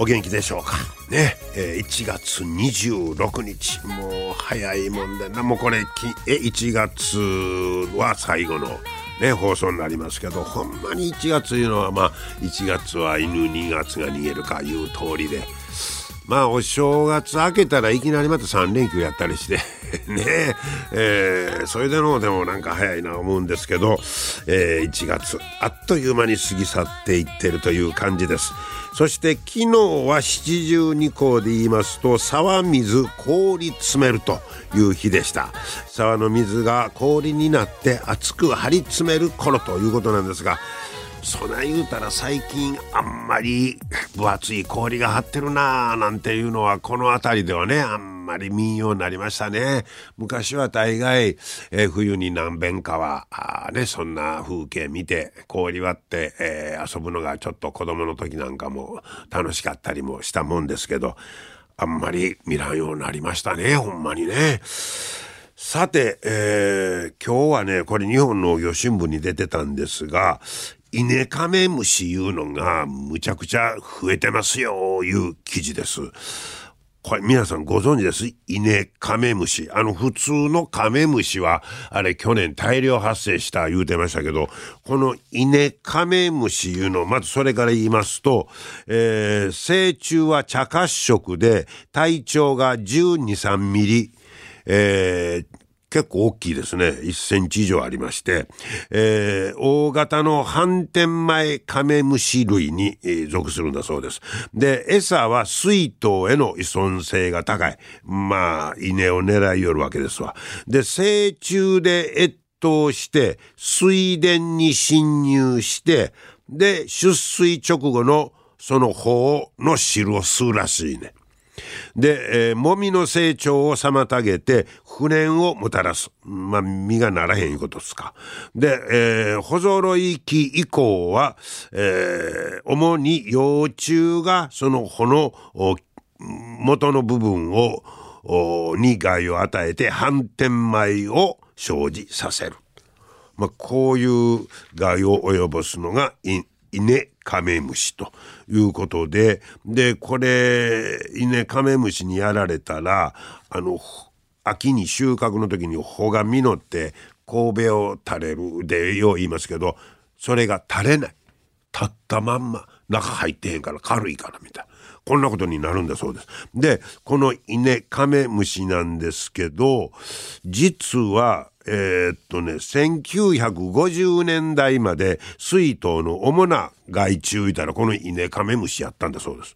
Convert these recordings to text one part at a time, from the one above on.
お元気でしょうか？ね、えー、1月26日もう早いもんでな。もうこれえ1月は最後のね、放送になりますけどほんまに1月いうのはまあ1月は犬2月が逃げるかいう通りで。まあお正月明けたらいきなりまた3連休やったりして。ねえー、それでのでもなんか早いな思うんですけど、えー、1月あっという間に過ぎ去っていってるという感じです。そして昨日は七十二校で言いますと沢水氷詰めるという日でした。沢の水が氷になって熱く張り詰める頃ということなんですがそない言うたら最近あんまり 分厚い氷が張ってるなあなんていうのはこの辺りではねあんまり民謡になりましたね昔は大概、えー、冬に何遍かはあねそんな風景見て氷割って、えー、遊ぶのがちょっと子供の時なんかも楽しかったりもしたもんですけどあんまり見らんようになりましたねほんまにね。さて、えー、今日はね、これ日本農業新聞に出てたんですが、イネカメムシいうのがむちゃくちゃ増えてますよ、いう記事です。これ皆さんご存知です？イネカメムシ。あの普通のカメムシは、あれ去年大量発生した言うてましたけど、このイネカメムシいうの、まずそれから言いますと、えー、成虫は茶褐色で体長が12、3ミリ、えー、結構大きいですね。1センチ以上ありまして、えー、大型の反転前カメムシ類に、属するんだそうです。で、餌は水筒への依存性が高い。まあ、稲を狙いよるわけですわ。で、成虫で越冬して、水田に侵入して、で、出水直後のその方の汁を吸うらしいね。で、えー、もみの成長を妨げて不燃をもたらす。まあ、実がならへんいうことですか。で、えー、ほぞろい期以降は、えー、主に幼虫がその穂の元の部分をに害を与えて反転米を生じさせる。まあ、こういう害を及ぼすのがイネカメムシということで、で、これ、イネカメムシにやられたら、あの、秋に収穫の時に穂が実って神戸を垂れるでよう言いますけど、それが垂れない。立ったまんま、中入ってへんから軽いからみたいな。こんなことになるんだそうです。で、このイネカメムシなんですけど、実はえー、っとね、1950年代まで水筒の主な害虫いたらこのイネカメムシやったんだそうです。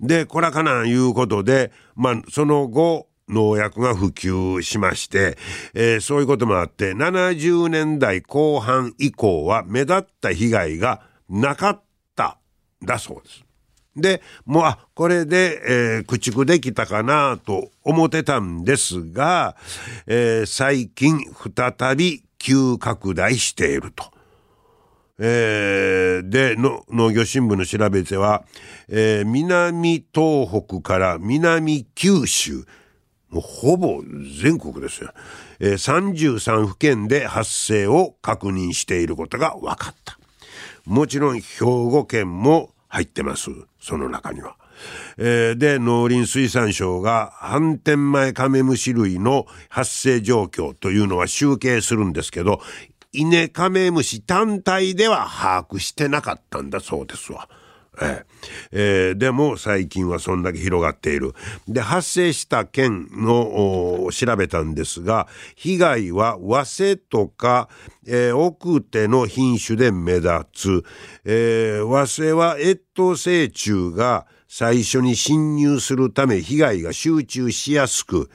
で、こらかなんいうことで、まあ、その後、農薬が普及しまして、えー、そういうこともあって、70年代後半以降は目立った被害がなかっただそうです。で、もう、あ、これで、えー、駆逐できたかなと思ってたんですが、えー、最近再び急拡大していると。えー、で、農業新聞の調べては、えー、南東北から南九州、もうほぼ全国ですよ。えー、33府県で発生を確認していることが分かった。もちろん兵庫県も入ってます。その中には。えー、で、農林水産省が反転前カメムシ類の発生状況というのは集計するんですけど、イネカメムシ単体では把握してなかったんだそうですわ。ええー、でも最近はそんだけ広がっている。で、発生した県の調べたんですが、被害は早生とか、えー、奥手の品種で目立つ。えー、早生は越冬成虫が最初に侵入するため被害が集中しやすく、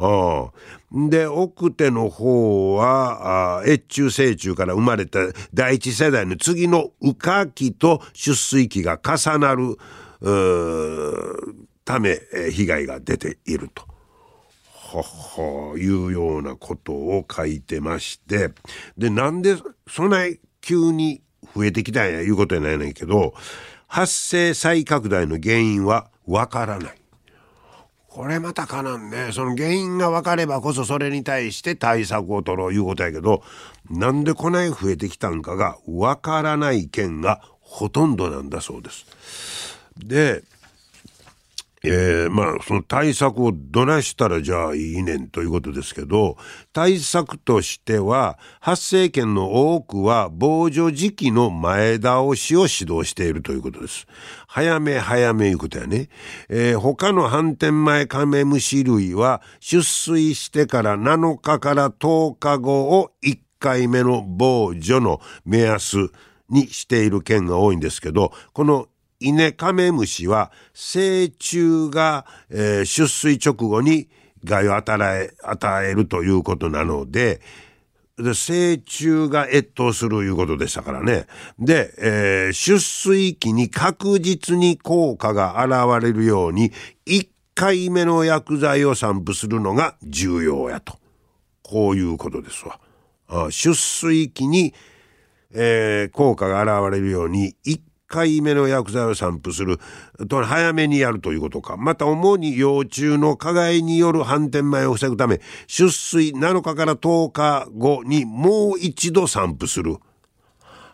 ああ。で、奥手の方は、越中成虫から生まれた第一世代の次の羽化期と出水期が重なる、ため、被害が出ていると。ははいうようなことを書いてましてでなんでそない急に増えてきたんやいうことやないねんけど発生再拡大の原因はわからない。これまたかなんねその原因が分かればこそそれに対して対策を取ろういうことやけどなんでこない増えてきたんかが分からない県がほとんどなんだそうです。でえー、まあその対策をどないしたらじゃあいいねんということですけど対策としては発生権の多くは防除時期の前倒しを指導しているということです。早め早めいうことやね。えー、他の反転前カメムシ類は出水してから7日から10日後を1回目の防除の目安にしている県が多いんですけどこのイネカメムシは成虫が、えー、出水直後に害を与え与えるということなのでで成虫が越冬するいうことでしたからね。で、えー、出水期に確実に効果が現れるように1回目の薬剤を散布するのが重要やと。こういうことですわ。出水期に、えー、効果が現れるように1回目の薬剤を散布すると早めにやるということかまた主に幼虫の加害による反転前を防ぐため出水7日から10日後にもう一度散布する。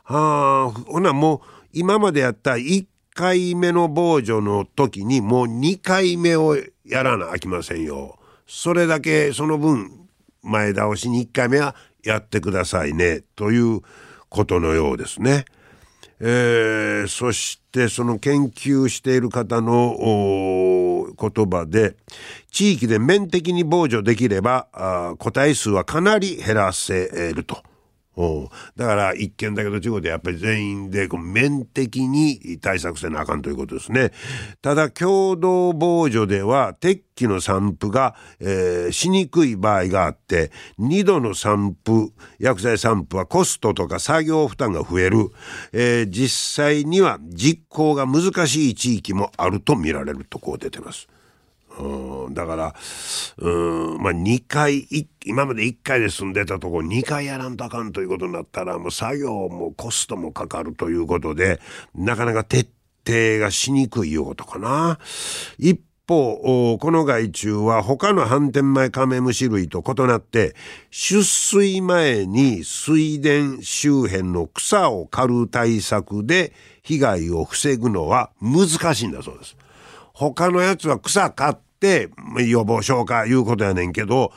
はあほなもう今までやった1回目の防除の時にもう2回目をやらなあきませんよ。それだけその分前倒しに1回目はやってくださいねということのようですね。えー、そしてその研究している方の言葉で地域で面的に防除できれば個体数はかなり減らせると。だから一件だけどということでやっぱり全員でこう面的に対策せなあかんということですね。ただ共同防除では鉄器の散布が、えー、しにくい場合があって2度の散布薬剤散布はコストとか作業負担が増える、えー、実際には実行が難しい地域もあると見られるとこう出てます。う、だから、まあ2回、今まで1回で住んでたとこ2回やらんとあかんということになったら、もう作業もコストもかかるということで、なかなか徹底がしにくいようことかな。一方、この害虫は他の反転前カメムシ類と異なって、出水前に水田周辺の草を刈る対策で被害を防ぐのは難しいんだそうです。他のやつは草刈ってって予防消化いうことやねんけど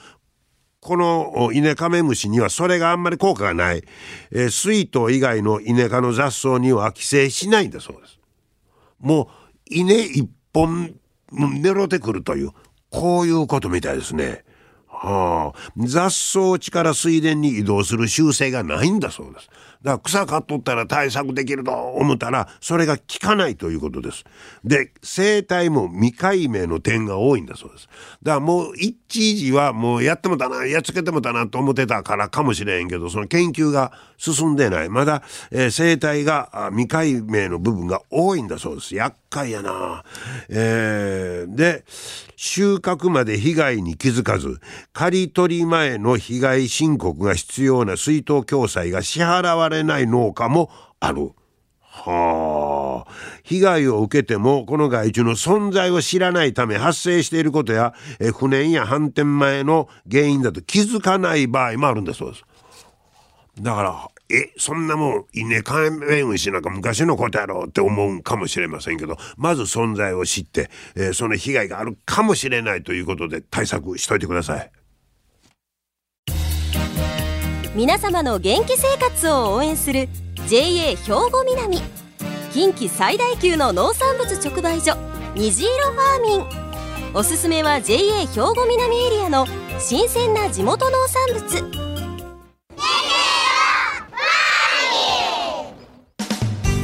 このイネカメムシにはそれがあんまり効果がない、えー、水筒以外のイネ科の雑草には寄生しないんだそうです。もう稲一本狙ってくるというこういうことみたいですね。はあ、雑草地から水田に移動する習性がないんだそうです。だから草刈っとったら対策できると思ったらそれが効かないということです。で生態も未解明の点が多いんだそうです。だからもう一時はもうやってもたなやっつけてもたなと思ってたからかもしれんけどその研究が進んでないまだ、えー、生態が未解明の部分が多いんだそうです。厄介やな。えー、で収穫まで被害に気づかず刈り取り前の被害申告が必要な水筒共済が支払われない農家もある。はあ。被害を受けてもこの害虫の存在を知らないため発生していることやえ不燃や反転前の原因だと気づかない場合もあるんだそうです。だからえそんなもん稲カメムシなんか昔のことやろうって思うかもしれませんけどまず存在を知って、えー、その被害があるかもしれないということで対策しといてください。皆様の元気生活を応援する JA 兵庫南。近畿最大級の農産物直売所虹色ファーミン。おすすめは JA 兵庫南エリアの新鮮な地元農産物。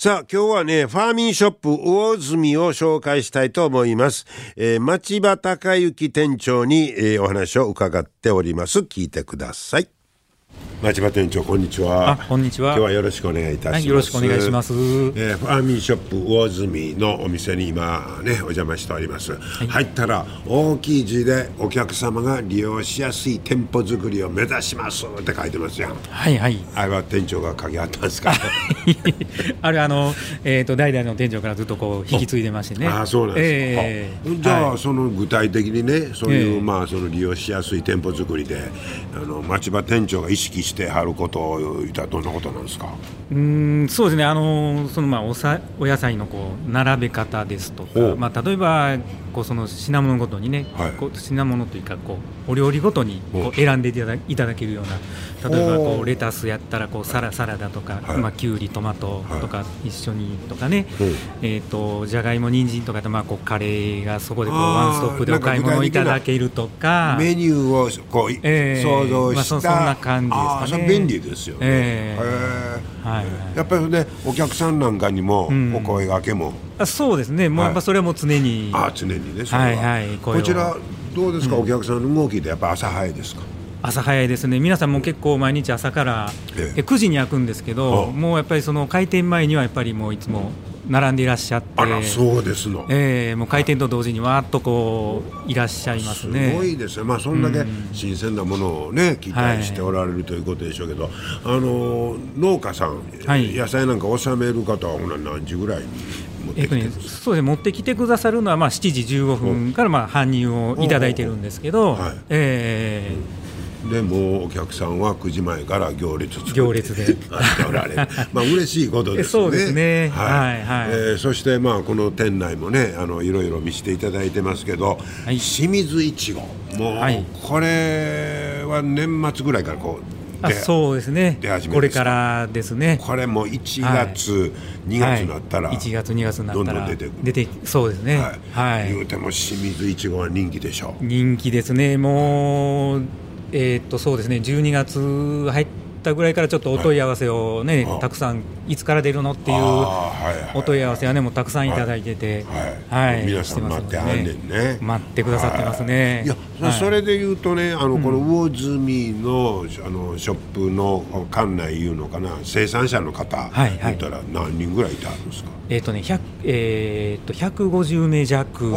さあ、今日はね、ファーミンショップ魚住を紹介したいと思います。えー、町場隆之店長に、えー、お話を伺っております。聞いてください。町場店長こんにちは。こんにちは。今日はよろしくお願いいたします。はい、よろしくお願いします。えー、ファーミンショップ魚住のお店に今ねお邪魔しております。はい、入ったら大きい字でお客様が利用しやすい店舗作りを目指しますって書いてますやん。はいはい。あれは店長が書きあったんですか？あれあのえっ、ー、と代々の店長からずっとこう引き継いでましてね。あそうなんですか。えー、じゃあ、はい、その具体的にねそういう、えー、まあその利用しやすい店舗作りであの町場店長が意識してはることを言ったらどんなことなんですか？うんそうですね。あのそのまあおさお野菜のこう並べ方ですとか、まあ、例えばこうその品物ごとにね、はい、こう品物というかこうお料理ごとにこう選んでいただいただけるような例えばこうレタスやったらこうサラサラダとか、はい、まあ、きゅうりトマトとか一緒にとかね、えーと、じゃがいも人参とかとまあこうカレーがそこでこうワンストップでお買い物いただけるとか。メニューをこう、えー、想像した、まあ、そそんな感じですかね。便利ですよね、えー、はい、やっぱりねお客さんなんかにもお声がけも、あそうですね、もうやっぱそれはもう常に、あ常にね、は。いはい、こちら、どうですか、お客さんの動きで、やっぱ朝早いですか？朝早いですね、皆さんも結構毎日朝から、え9時に開くんですけど、もうやっぱりその開店前にはやっぱりもういつも並んでいらっしゃって、そうですの、えー、もう開店と同時にわーっとこういらっしゃいますね。すごいですね、まあ、そんだけ新鮮なものをね、期待しておられるということでしょうけど、はい、あの農家さん、はい、野菜なんか納める方は何時ぐらいにえっとね、そうで持ってきてくださるのはまあ7時15分からまあ搬入をいただいてるんですけど、はい、えーでもうお客さんは9時前から行列作行列で。おられる。まあ嬉しいことですね。そうですね。はい、はい、えー、そしてまあこの店内もねあのいろいろ見せていただいてますけど、はい、清水いちご。もう、はい、これは年末ぐらいからこうあそうですね。これからですね。これも1月、はい、2月になったら、はい、1月2月になったらどんどん出て出てそうですね。はい、言うても清水いちごは人気でしょう。人気ですね。もうえー、っとそうですね12月入ってたぐらいからちょっとお問い合わせをね、はい、たくさんいつから出るのっていうお問い合わせはねもうたくさんいただいてて、はい、はい、皆さん待ってはんね。んね。待ってくださってますね、い。や、それで言うとねあのこの魚住のあのショップの館内いうのかな生産者の方、はいはい、たら何人ぐらいいたんですか？えっ、ー、とね、百えー、と150名弱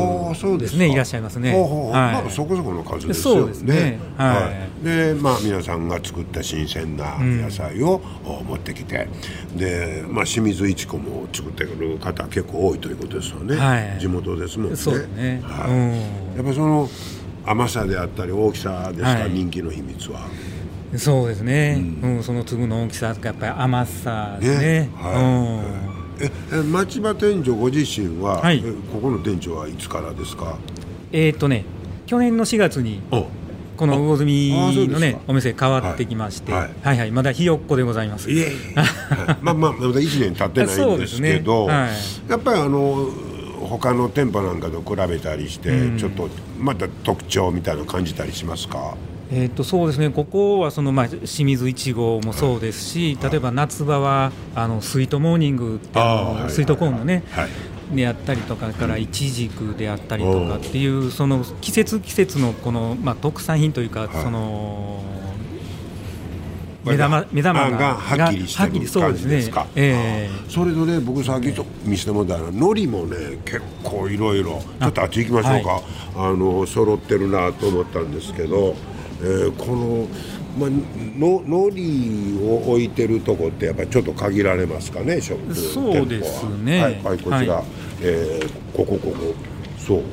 ですねいらっしゃいますね。はい、まあそこそこの数ですよね。ね。はい。でまあ皆さんが作った新鮮な野菜を持ってきて、うん、でまあ清水一子も作ってくる方結構多いということですよね。はい、地元ですもんね。そうね。はい。うん、やっぱその甘さであったり大きさですか、はい、人気の秘密は。そうですね。うん、うん、その粒の大きさとかやっぱり甘さですね。ねはい。うんえ町場店長ご自身は、はい、ここの店長はいつからですか？えー、っとね去年の4月にこの魚住のねお店変わってきまして、はい、はい。はいまだひよっこでございます。いえまあまあまだ1年経ってないんですけど、ね。はい、やっぱりあの他の店舗なんかと比べたりして、うん、ちょっとまた特徴みたいなの感じたりしますか？えー、とそうですね。ここはその、まあ、清水いちごもそうですし、例えば夏場はあのスイートモーニングっていうスイートコーンのね、であったりとかからいちじくであったりとかっていうその季節季節のこの、まあ、特産品というか、その目玉目玉がはっきりしてる感じですか、ね。えー、それとね僕さっき見せてもらったら海苔もね結構いろいろちょっとあっち行きましょうか。あ、はい、あの揃ってるなと思ったんですけど。えー、この、まあ、の海苔を置いてるとこってやっぱりちょっと限られますかねショップそうですねはい、はい、こちら、はい、えー、ここここ。そう。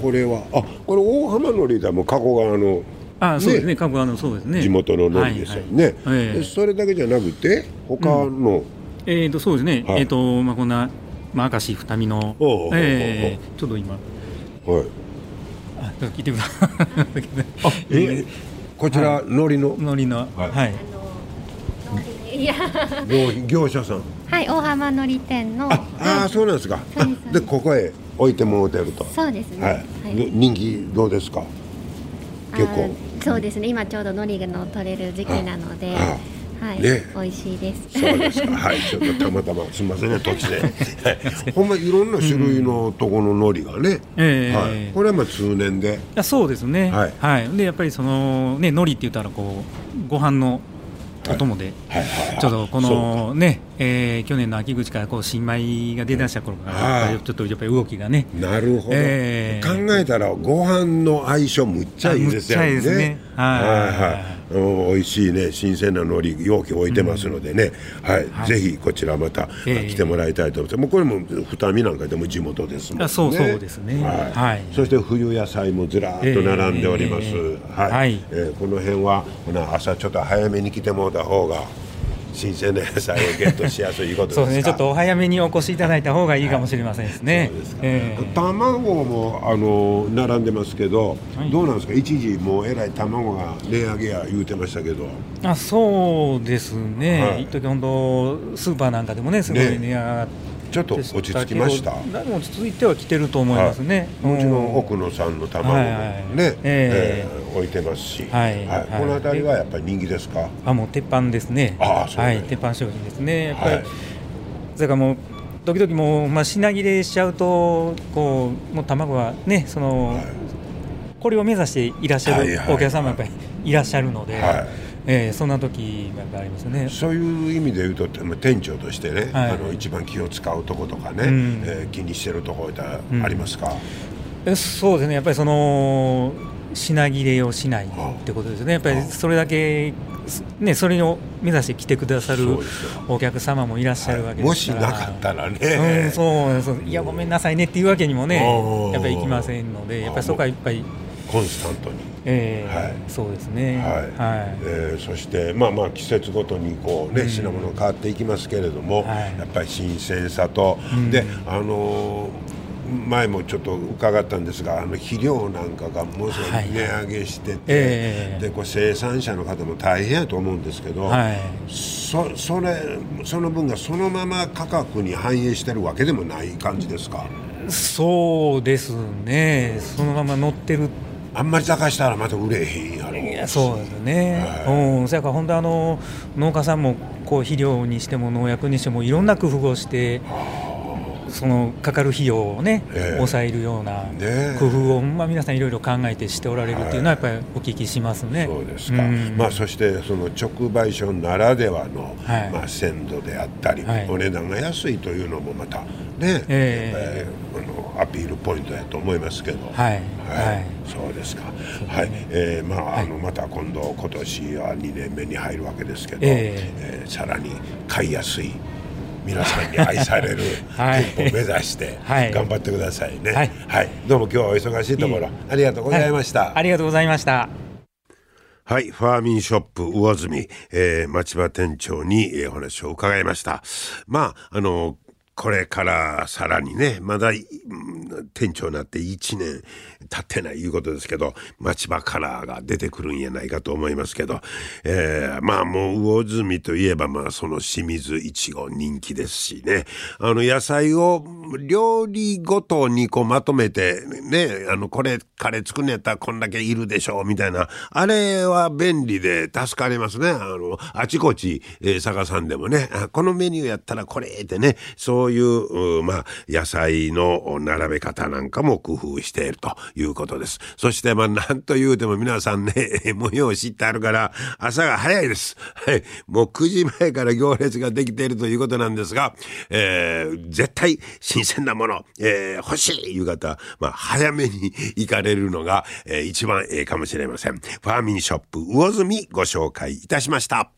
これはあこれ大浜海苔だも加古川のあそうですね。加古川のそうですね。地元の海苔ですよね、はいはい。えー、それだけじゃなくて他の、うん、えっ、ー、とそうですね、はい、えっ、ー、とまあこんなまあ明石二見のえー、ちょっと今。はい。あ聞いてください。えーこちら、海苔の？海苔の。はい。い。や。業者さん。はい大浜海苔店の。ああそうなんですか。でここへ置いてもらってると。そうですね、はい、人気どうですか？結構。そうですね。今ちょうど海苔の取れる時期なのではい、ね、美味しいです。そうですか。はい、ちょっとたまたますみませんね、突然。はい、ほんまいろんな種類のとこの海苔がね。うん、はい、これはまあ通年で。いや、そうですね。はい、はい、で、やっぱりそのね、海苔って言ったら、こう、ご飯の。お供で、ちょっとこのね、えー、去年の秋口からこう新米が出だした頃からちょっとやっぱり動きがね。なるほど、えー、考えたらご飯の相性むっちゃいいですよね。ねはいはい。美味しいね新鮮な海苔容器置いてますのでね、うん、はい、はい、ぜひこちらまた来てもらいたいと思って、もうこれも二見なんかでも地元ですもんね。そうそうですね、はい、はい、そして冬野菜もずらっと並んでおります、えー、はい、はい、えー、この辺は朝ちょっと早めに来てもらった方が新鮮な野菜をゲットしやすいことそうね。ちょっとお早めにお越しいただいた方がいいかもしれませんですね、えー、卵もあの並んでますけど、はい、どうなんですか？一時もうえらい卵が値上げや言うてましたけど。あそうですね、はい、一時本当スーパーなんかでもねすごい値上がって、ねちょっと落ち着きました？落ち着いてはきてると思いますね、はい、もちろん奥野さんの卵もね、はいはい、ええ。ー、置いてますし、はい。はい、この辺りはやっぱり人気ですか？あもう鉄板ですね。あそう、ね、はい、鉄板商品ですね。やっぱり、それからもう時々もう、まあ、品切れしちゃうとこうもう卵はねその、これを目指していらっしゃるお客様やっぱりいらっしゃるので、はい。えー、そんな時がありますね。そういう意味で言うと店長としてね、はい、あの一番気を使うとことかね、うん、えー、気にしてるところありますか、うん、そうですね。やっぱりその品切れをしないってことですね。やっぱりそれだけね、それを目指して来てくださるお客様もいらっしゃるわけですから、はい、もしなかったらね、うん、そうそういやごめんなさいねっていうわけにもねやっぱりいきませんのでやっぱりそこはいっぱいコンスタントに、えー、はい、そうですね、はい。はい。えー、そしてまあまあ季節ごとにこうね、うん、品物変わっていきますけれども、はい、やっぱり新鮮さと、うん、であのー前もちょっと伺ったんですがあの肥料なんかがものすごい値上げしてて、はいえー、でこう生産者の方も大変やと思うんですけど、はい、そそれその分がそのまま価格に反映してるわけでもない感じですか？そうですね。そのまま乗ってる。あんまり高したらまた売れへんやろ。いやそうですね、はい、うん、そやから本当あの農家さんもこう肥料にしても農薬にしてもいろんな工夫をして、そのかかる費用をね、えー、抑えるような工夫を、まあ、皆さんいろいろ考えてしておられるっていうのはやっぱりお聞きしますね。そうですか、うん、まあ、そしてその直売所ならではの、はい、まあ、鮮度であったり、はい、お値段が安いというのもまたね、えー、あのアピールポイントやと思いますけど、はい、はい。そうですか、はい、えー、まあ、あのまた今度今年は2年目に入るわけですけど、えー、えー、さらに買いやすい皆さんに愛される 店舗を目指して頑張ってくださいね、はい、はい、どうも今日はお忙しいところありがとうございました、はい、ありがとうございました。はい、ファーミンショップ魚住、えー、町場店長に、えー、お話を伺いました。まあ、あの、これからさらにね、まだ店長になって1年経ってないいうことですけど、町場カラーが出てくるんやないかと思いますけど、えー、まあもう魚住といえばまあその清水いちご人気ですしね、あの野菜を料理ごとにこうまとめて、ね、あのこれカレー作るんやったらこんだけいるでしょうみたいな、あれは便利で助かりますね。あの、あちこち、えー、探さんでもね、このメニューやったらこれってね、そうそういう、まあ、野菜の並べ方なんかも工夫しているということです。そして、まあ、なんと言うても皆さんね、模様を知ってあるから、朝が早いです。はい。もう9時前から行列ができているということなんですが、えー、絶対新鮮なもの、えー、欲しいいう方、まあ、早めに行かれるのが、えー、一番ええかもしれません。ファーミンショップ魚住ご紹介いたしました。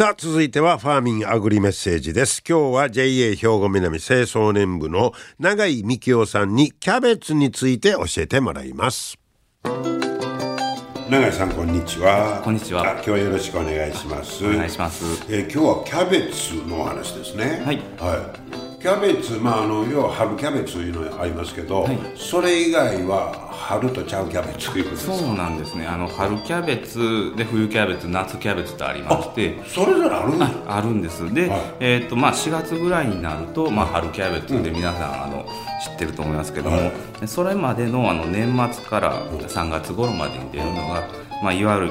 さあ続いてはファーミンアグリメッセージです。今日は JA 兵庫南清掃年部の永井幹夫さんにキャベツについて教えてもらいます。永井さんこんにちは。こんにちは。今日はよろしくお願いします。お願いします、えー、今日はキャベツのお話ですね。はい、はいキャベツまああの要は春キャベツいうのありますけど、はい、それ以外は春とちゃうキャベツということですそうなんですね。あの春キャベツで冬キャベツ夏キャベツとありまして。それぞれあるんああるんです。で、はい、えーとまあ、4月ぐらいになると、まあ、春キャベツで皆さん、うん、あの知ってると思いますけども、はい、それまでのあの年末から3月頃までに出るのが、まあ、いわゆる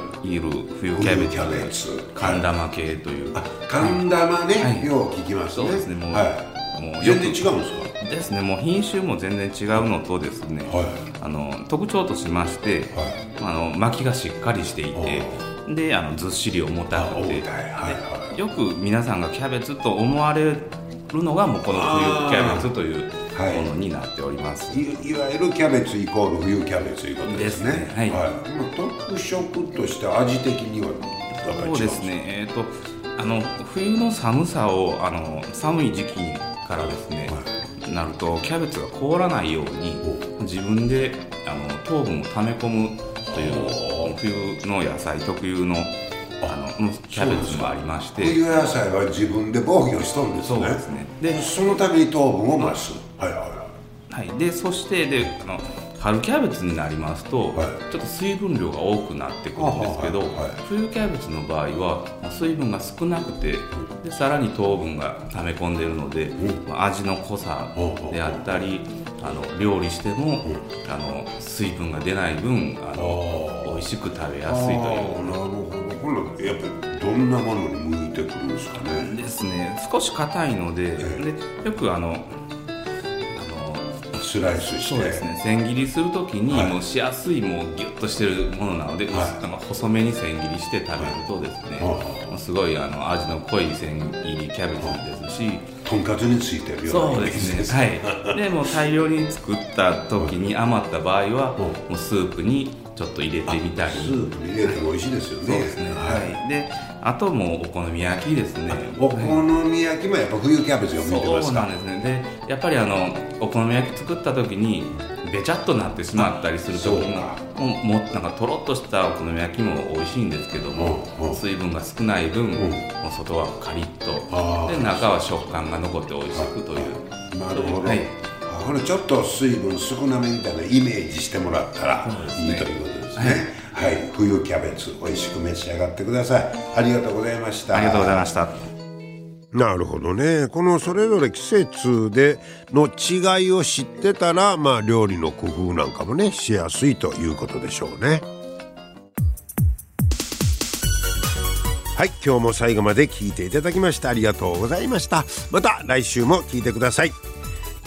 冬キャベツキャベツ。寒玉系という、はい、寒玉ね、はい、よう聞きますね。そうですね。もう、はいもう全然違うんですか？ですね。もう品種も全然違うのとですね、はい、あの特徴としまして、はい、あの巻きがしっかりしていてであのずっしり重たくて、はい、よく皆さんがキャベツと思われるのがもうこの冬キャベツというものになっております、い、いわゆるキャベツイコール冬キャベツということですね。ね。はい、はい、特色として味的にはそうですね。えっ、ー、とあの冬の寒さをあの寒い時期にからですね、はい、なるとキャベツが凍らないように自分であの糖分を溜め込むという冬の野菜特有のあのキャベツもありまして。冬野菜は自分で防御しとるんですね。そうですね。でそのために糖分を増す、はいはい。はい、でそしてであの春キャベツになりますと、はい、ちょっと水分量が多くなってくるんですけど、はいはい、冬キャベツの場合は水分が少なくてでさらに糖分が溜め込んでいるので、うん、味の濃さであったりあの料理しても、あの水分が出ない分あの美味しく食べやすいという。なるほど。これやっぱりどんなものに向いてくるんですかね？ですね。少し硬いのででよくあのスライスして。そうですね。千切りする時にもうしやすいもうギュッとしてるものなので、はい、なんか細めに千切りして食べるとですね、はい、すごいあの味の濃い千切りキャベツですし。とんかつについてるようなそうですね。はい。でも大量に作った時に余った場合はもうスープにちょっと入れてみたり。スープに入れても美味しいですよね。そうですね。はい、であともうお好み焼きですね。お好み焼きもやっぱ冬キャベツが向いてますか？そうなんですね。でやっぱりあのお好み焼き作った時にべちゃっとなってしまったりする時ももうなんかとろっとしたお好み焼きも美味しいんですけども、うんうん、水分が少ない分、うん、もう外はカリッと。で中は食感が残って美味しくという。なるほど、はい、これちょっと水分少なめみたいなイメージしてもらったらいいということですね。はい、冬キャベツ美味しく召し上がってください。ありがとうございました。ありがとうございました。なるほどね。このそれぞれ季節での違いを知ってたらまあ料理の工夫なんかもねしやすいということでしょうね。はい。今日も最後まで聞いていただきましてありがとうございました。また来週も聞いてください